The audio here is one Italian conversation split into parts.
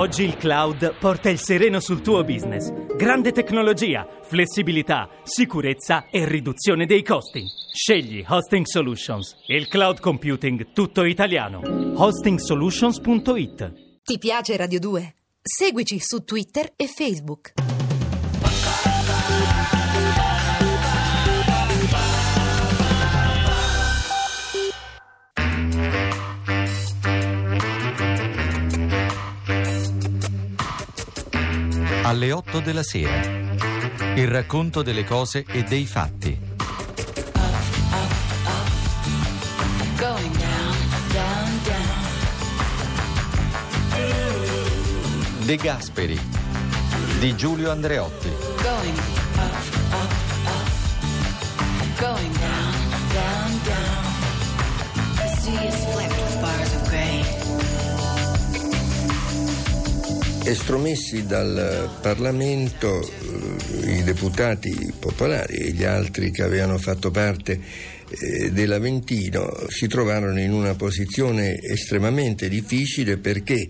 Oggi il cloud porta il sereno sul tuo business. Grande tecnologia, flessibilità, sicurezza e riduzione dei costi. Scegli Hosting Solutions, il cloud computing tutto italiano. Hostingsolutions.it Ti piace Radio 2? Seguici su Twitter e Facebook. Alle 8 della sera. Il racconto delle cose e dei fatti. Going down, down, down. De Gasperi di Giulio Andreotti. Going Estromessi dal Parlamento eh, i deputati popolari e gli altri che avevano fatto parte eh, dell'Aventino si trovarono in una posizione estremamente difficile perché eh,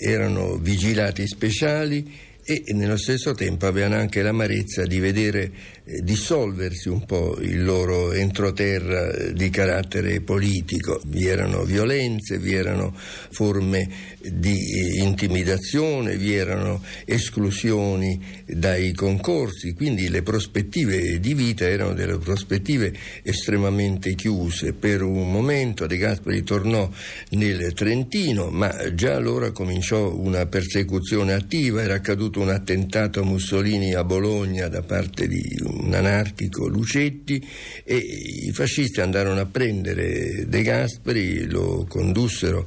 erano vigilati speciali e nello stesso tempo avevano anche l'amarezza di vedere dissolversi un po' il loro entroterra eh, di carattere politico. Vi erano violenze, vi erano forme di eh, intimidazione, vi erano esclusioni dai concorsi, quindi le prospettive di vita erano delle prospettive estremamente chiuse. Per un momento De Gasperi tornò nel Trentino, ma già allora cominciò una persecuzione attiva, era accaduto un attentato a Mussolini a Bologna da parte di un anarchico Lucetti e i fascisti andarono a prendere De Gasperi, lo condussero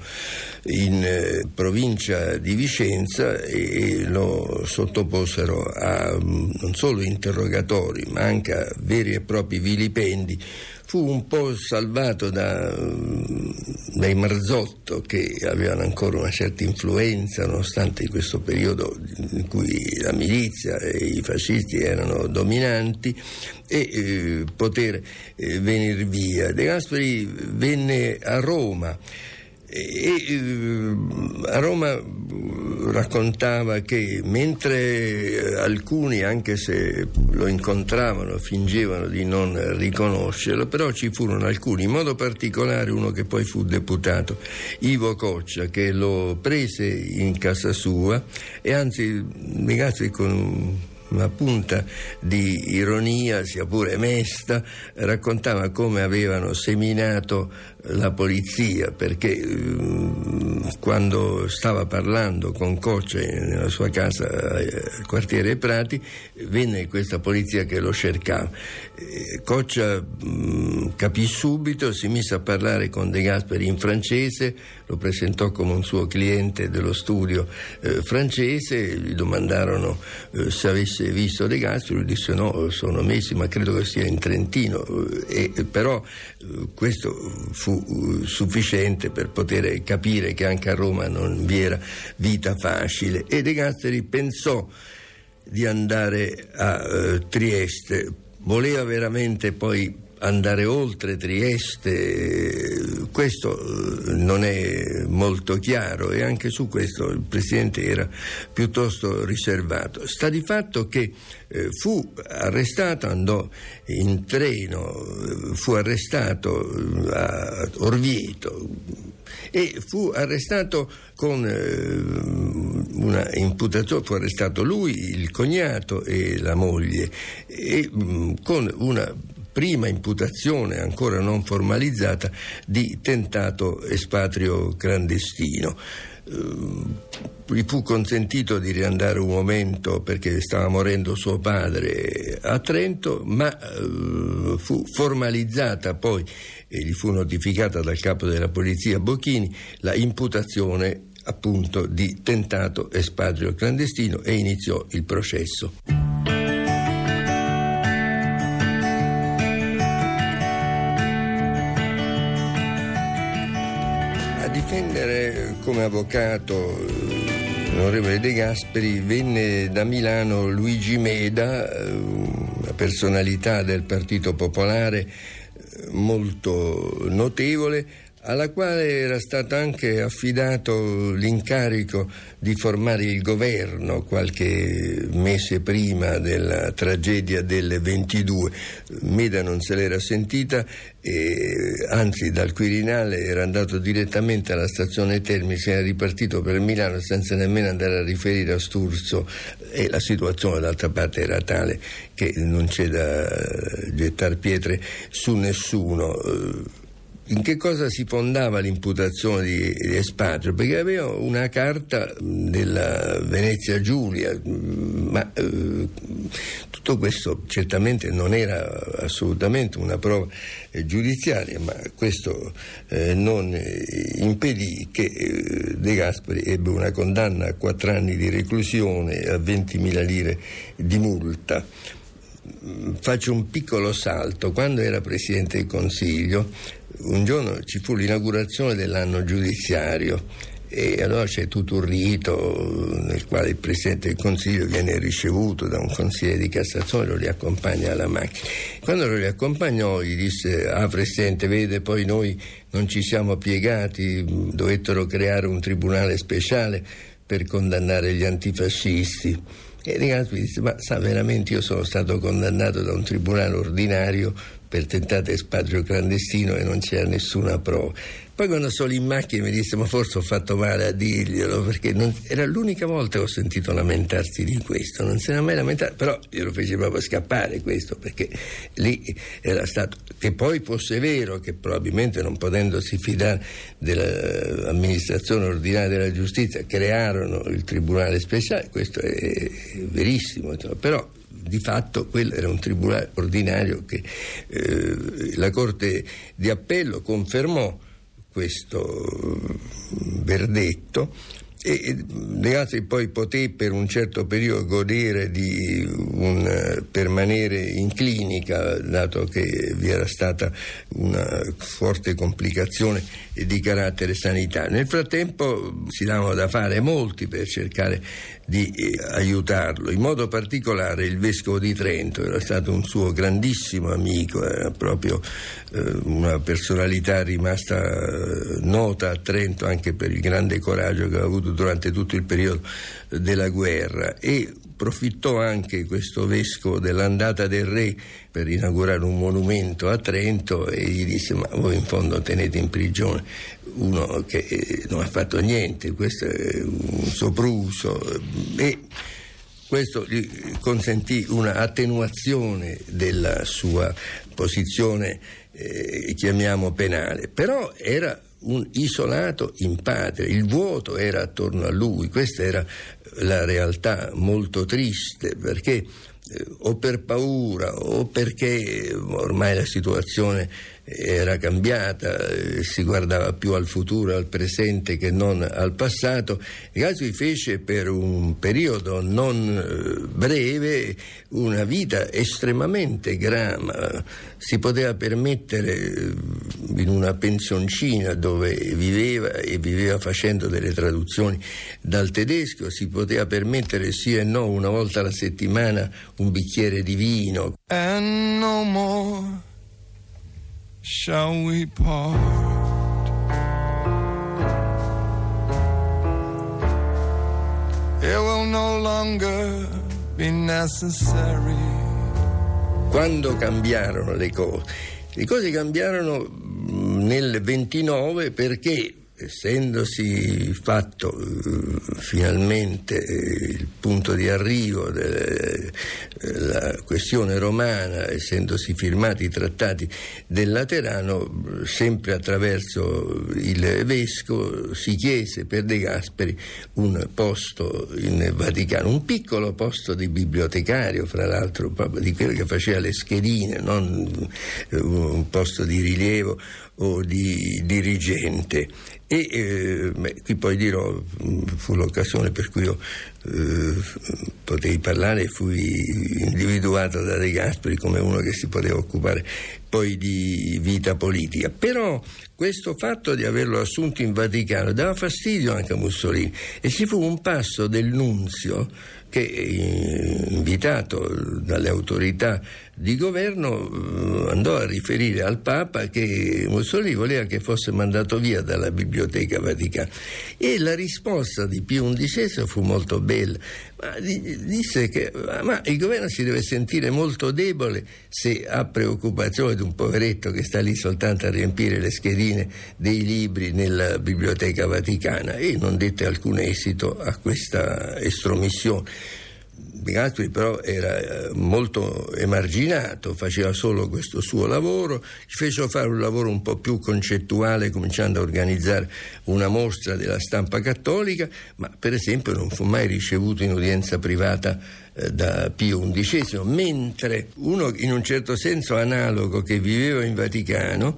in eh, provincia di Vicenza e lo sottoposero a mm, non solo interrogatori ma anche a veri e propri vilipendi fu un po' salvato da, dai Marzotto che avevano ancora una certa influenza nonostante questo periodo in cui la milizia e i fascisti erano dominanti e eh, poter eh, venire via. De Gasperi venne a Roma e eh, a Roma raccontava che mentre alcuni, anche se lo incontravano, fingevano di non riconoscerlo, però ci furono alcuni, in modo particolare uno che poi fu deputato, Ivo Coccia, che lo prese in casa sua e anzi, ragazzi, con una punta di ironia, sia pure mesta, raccontava come avevano seminato la polizia, perché eh, quando stava parlando con Coccia nella sua casa al eh, quartiere Prati, venne questa polizia che lo cercava. Eh, Coccia mh, capì subito, si mise a parlare con De Gasperi in francese, lo presentò come un suo cliente dello studio eh, francese, gli domandarono se avesse visto De Gasperi, lui disse no, sono mesi, ma credo che sia in Trentino, e, però questo fu sufficiente per poter capire che anche a Roma non vi era vita facile. E De Gasperi pensò di andare a uh, Trieste, voleva veramente poi andare oltre Trieste, questo eh, non è molto chiaro e anche su questo il Presidente era piuttosto riservato. Sta di fatto che eh, fu arrestato, andò in treno, eh, fu arrestato a Orvieto e fu arrestato con una imputazione, fu arrestato lui, il cognato e la moglie e con una prima imputazione ancora non formalizzata di tentato espatrio clandestino. Uh, gli fu consentito di riandare un momento perché stava morendo suo padre a Trento, ma uh, fu formalizzata poi e gli fu notificata dal capo della polizia Bocchini la imputazione appunto di tentato espatrio clandestino e iniziò il processo. Difendere come avvocato eh, l'onorevole De Gasperi venne da Milano Luigi Meda, eh, una personalità del Partito Popolare eh, molto notevole, alla quale era stato anche affidato l'incarico di formare il governo qualche mese prima della tragedia del 22. Meda non se l'era sentita e anzi dal Quirinale era andato direttamente alla stazione Termi, si era ripartito per Milano senza nemmeno andare a riferire a Sturzo e la situazione d'altra parte era tale che non c'è da gettare pietre su nessuno in che cosa si fondava l'imputazione di, di espatrio? Perché aveva una carta della Venezia Giulia, ma eh, tutto questo certamente non era assolutamente una prova eh, giudiziaria, ma questo eh, non impedì che eh, De Gasperi ebbe una condanna a quattro anni di reclusione e a 20.000 lire di multa faccio un piccolo salto. Quando era Presidente del Consiglio, un giorno ci fu l'inaugurazione dell'anno giudiziario e allora c'è tutto un rito nel quale il Presidente del Consiglio viene ricevuto da un consigliere di Cassazione e lo riaccompagna alla macchina. Quando lo riaccompagnò gli disse, ah Presidente, vede poi noi non ci siamo piegati, dovettero creare un tribunale speciale per condannare gli antifascisti. E Regato disse, ma sa veramente io sono stato condannato da un tribunale ordinario per tentato espatrio clandestino e non c'era nessuna prova. Poi quando sono in macchina mi disse ma forse ho fatto male a dirglielo perché non, era l'unica volta che ho sentito lamentarsi di questo, non se ne è mai lamentato, però io lo fece proprio scappare questo perché lì era stato, che poi fosse vero che probabilmente non potendosi fidare dell'amministrazione ordinaria della giustizia crearono il tribunale speciale, questo è verissimo, però di fatto quello era un tribunale ordinario che eh, la Corte di Appello confermò questo verdetto e De poi poté per un certo periodo godere di un permanere in clinica dato che vi era stata una forte complicazione di carattere sanitario. Nel frattempo si davano da fare molti per cercare di eh, aiutarlo, in modo particolare il vescovo di Trento era stato un suo grandissimo amico, era proprio eh, una personalità rimasta eh, nota a Trento anche per il grande coraggio che aveva avuto durante tutto il periodo della guerra e approfittò anche questo vescovo dell'andata del re per inaugurare un monumento a Trento e gli disse ma voi in fondo tenete in prigione uno che non ha fatto niente, questo è un sopruso e questo gli consentì un'attenuazione della sua posizione, eh, chiamiamo penale, però era un isolato in patria, il vuoto era attorno a lui, questa era la realtà molto triste perché eh, o per paura o perché ormai la situazione era cambiata, eh, si guardava più al futuro, al presente che non al passato. Gasui fece per un periodo non eh, breve una vita estremamente grama, si poteva permettere eh, in una pensioncina dove viveva e viveva facendo delle traduzioni dal tedesco, si poteva permettere sì e no una volta alla settimana un bicchiere di vino. And no more shall we part? It will no longer be necessary. Quando cambiarono le cose? Le cose cambiarono nel 29 perché essendosi fatto uh, finalmente eh, il punto di arrivo della questione romana, essendosi firmati i trattati del Laterano, sempre attraverso il vescovo si chiese per De Gasperi un posto in Vaticano, un piccolo posto di bibliotecario, fra l'altro di quello che faceva le schedine, non un posto di rilievo o di dirigente. E eh, beh, qui poi dirò, mm, fu l'occasione per cui io eh, potei parlare e fui individuato da De Gasperi come uno che si poteva occupare poi di vita politica. Però questo fatto di averlo assunto in Vaticano dava fastidio anche a Mussolini e ci fu un passo del nunzio che, eh, invitato dalle autorità di governo, eh, andò a riferire al Papa che Mussolini voleva che fosse mandato via dalla Biblioteca Vaticana. E la risposta di Pio XI fu molto bella. Ma disse che ma il governo si deve sentire molto debole se ha preoccupazione di un poveretto che sta lì soltanto a riempire le schedine dei libri nella Biblioteca Vaticana e non dette alcun esito a questa estromissione. De però era eh, molto emarginato, faceva solo questo suo lavoro, ci fecero fare un lavoro un po' più concettuale cominciando a organizzare una mostra della stampa cattolica, ma per esempio non fu mai ricevuto in udienza privata eh, da Pio XI, mentre uno in un certo senso analogo che viveva in Vaticano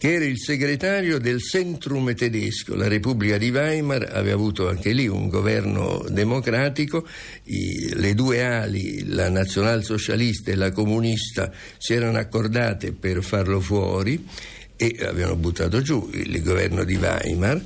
che era il segretario del Centrum tedesco. La Repubblica di Weimar aveva avuto anche lì un governo democratico, I, le due ali, la nazionalsocialista e la comunista, si erano accordate per farlo fuori e avevano buttato giù il governo di Weimar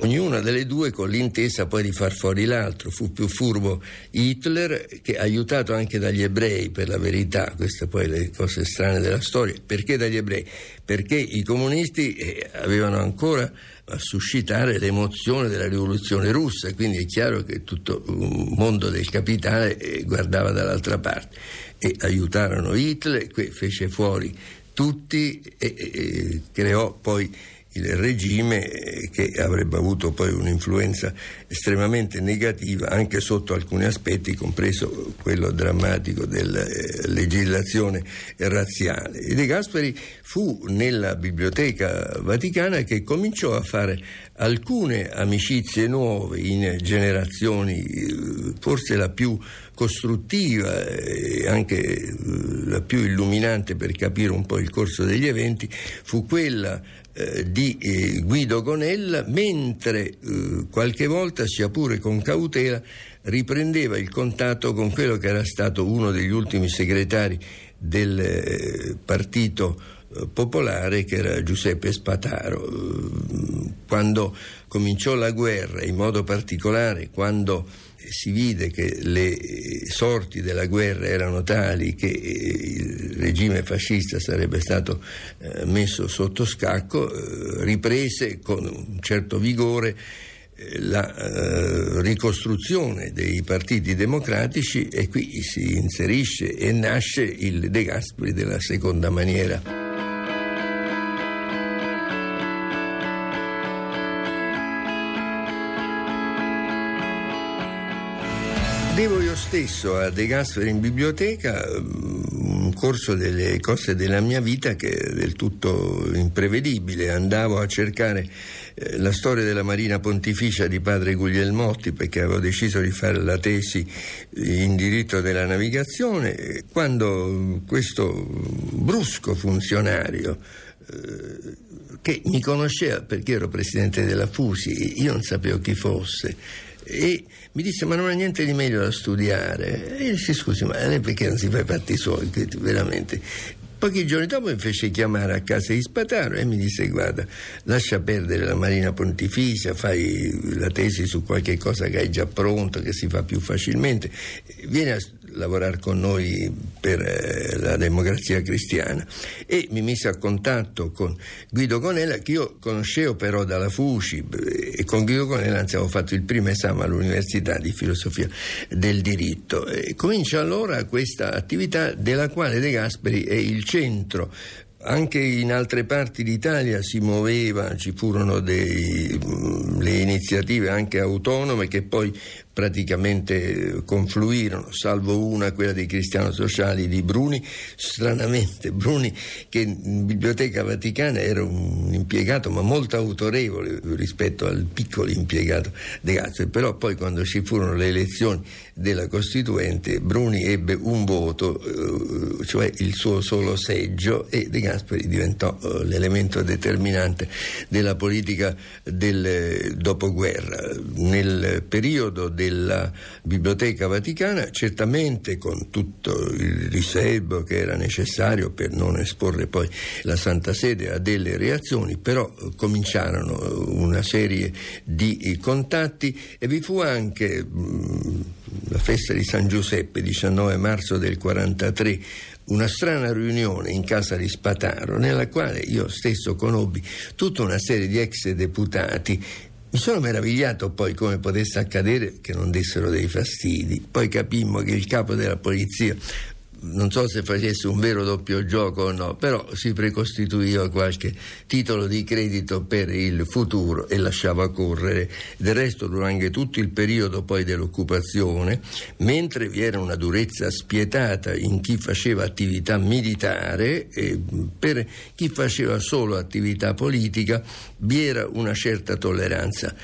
ognuna delle due con l'intesa poi di far fuori l'altro. Fu più furbo Hitler, che aiutato anche dagli ebrei, per la verità, queste poi le cose strane della storia. Perché dagli ebrei? Perché i comunisti eh, avevano ancora a suscitare l'emozione della rivoluzione russa, quindi è chiaro che tutto il mondo del capitale eh, guardava dall'altra parte e aiutarono Hitler, fece fuori tutti e, e, e creò poi il regime eh, che avrebbe avuto poi un'influenza estremamente negativa anche sotto alcuni aspetti, compreso quello drammatico della eh, legislazione razziale. De Gasperi fu nella Biblioteca Vaticana che cominciò a fare alcune amicizie nuove in generazioni, eh, forse la più costruttiva e anche la più illuminante per capire un po' il corso degli eventi, fu quella eh, di eh, Guido Gonella, mentre eh, qualche volta, sia pure con cautela, riprendeva il contatto con quello che era stato uno degli ultimi segretari del eh, partito eh, popolare che era Giuseppe Spataro. Quando cominciò la guerra, in modo particolare quando si vide che le sorti della guerra erano tali che il regime fascista sarebbe stato eh, messo sotto scacco, eh, riprese con un certo vigore eh, la ricostruzione dei partiti democratici e qui si inserisce e nasce il De Gasperi della seconda maniera. Devo io stesso a De Gasperi in biblioteca mm, un corso delle cose della mia vita che è del tutto imprevedibile. Andavo a cercare eh, la storia della Marina Pontificia di padre Guglielmotti perché avevo deciso di fare la tesi in diritto della navigazione. Quando questo brusco funzionario eh, che mi conosceva perché ero presidente della Fusi, io non sapevo chi fosse e mi disse ma non ha niente di meglio da studiare e io dissi scusi ma lei perché non si fa i fatti suoi veramente Pochi giorni dopo mi fece chiamare a casa di Spataro e mi disse guarda, lascia perdere la Marina Pontificia, fai la tesi su qualche cosa che hai già pronto, che si fa più facilmente, vieni a lavorare con noi per eh, la democrazia cristiana. E mi mise a contatto con Guido Conella che io conoscevo però dalla FUCI e con Guido Conella anzi avevo fatto il primo esame all'Università di Filosofia del Diritto. E comincia allora questa attività della quale De Gasperi è il centro. Anche in altre parti d'Italia si muoveva, ci furono delle iniziative anche autonome che poi praticamente confluirono, salvo una, quella dei cristiano sociali di Bruni. Stranamente, Bruni, che in Biblioteca Vaticana era un impiegato, ma molto autorevole rispetto al piccolo impiegato De Gasperi, però poi quando ci furono le elezioni della Costituente, Bruni ebbe un voto, eh, cioè il suo solo seggio, e De Gasperi diventò eh, l'elemento determinante della politica del eh, dopoguerra. Nel periodo della Biblioteca Vaticana, certamente con tutto il riservo che era necessario per non esporre poi la Santa Sede a delle reazioni, però cominciarono una serie di contatti e vi fu anche mh, la festa di San Giuseppe, 19 marzo del 43, una strana riunione in casa di Spataro nella quale io stesso conobbi tutta una serie di ex deputati mi sono meravigliato poi come potesse accadere che non dessero dei fastidi. Poi capimmo che il capo della polizia non so se facesse un vero doppio gioco o no, però si precostituiva qualche titolo di credito per il futuro e lasciava correre. Del resto, durante tutto il periodo poi dell'occupazione, mentre vi era una durezza spietata in chi faceva attività militare, e per chi faceva solo attività politica, vi era una certa tolleranza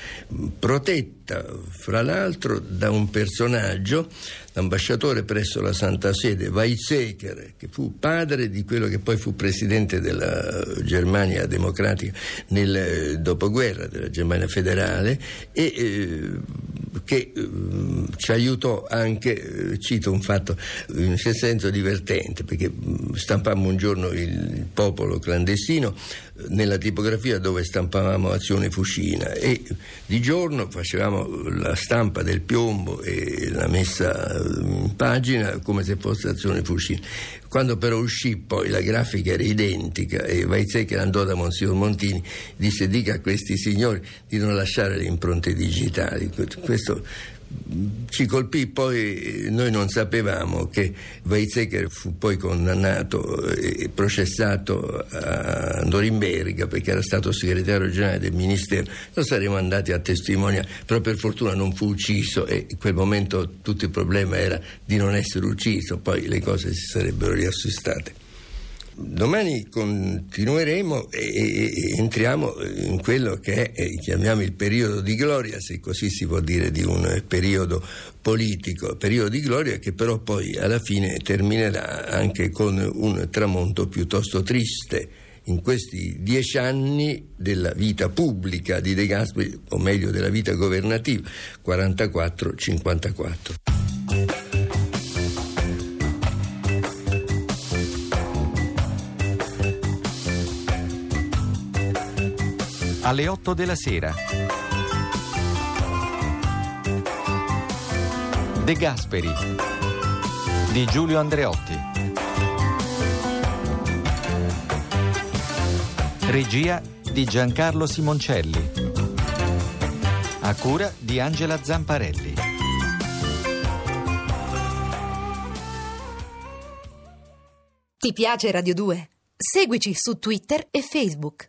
protetta, fra l'altro, da un personaggio l'ambasciatore presso la Santa Sede, Weizsäcker, che fu padre di quello che poi fu presidente della Germania democratica nel eh, dopoguerra, della Germania federale, e eh, che eh, ci aiutò anche, eh, cito un fatto in un senso divertente, perché mm, stampammo un giorno il popolo clandestino nella tipografia dove stampavamo Azione Fucina e di giorno facevamo la stampa del piombo e la messa in pagina come se fosse Azione Fucina. Quando però uscì poi la grafica era identica e Weizsäcker andò da Monsignor Montini disse dica a questi signori di non lasciare le impronte digitali. Questo ci colpì poi noi non sapevamo che Weizsäcker fu poi condannato e processato a Norimberga perché era stato segretario generale del ministero. Noi saremmo andati a testimoniare però per fortuna non fu ucciso e in quel momento tutto il problema era di non essere ucciso poi le cose si sarebbero riassestate Domani continueremo e, e, entriamo in quello che è, chiamiamo il periodo di gloria, se così si può dire, di un periodo politico, periodo di gloria che però poi alla fine terminerà anche con un tramonto piuttosto triste in questi dieci anni della vita pubblica di De Gasperi, o meglio della vita governativa, 44-54. Alle 8 della sera. De Gasperi di Giulio Andreotti. Regia di Giancarlo Simoncelli. A cura di Angela Zamparelli. Ti piace Radio 2? Seguici su Twitter e Facebook.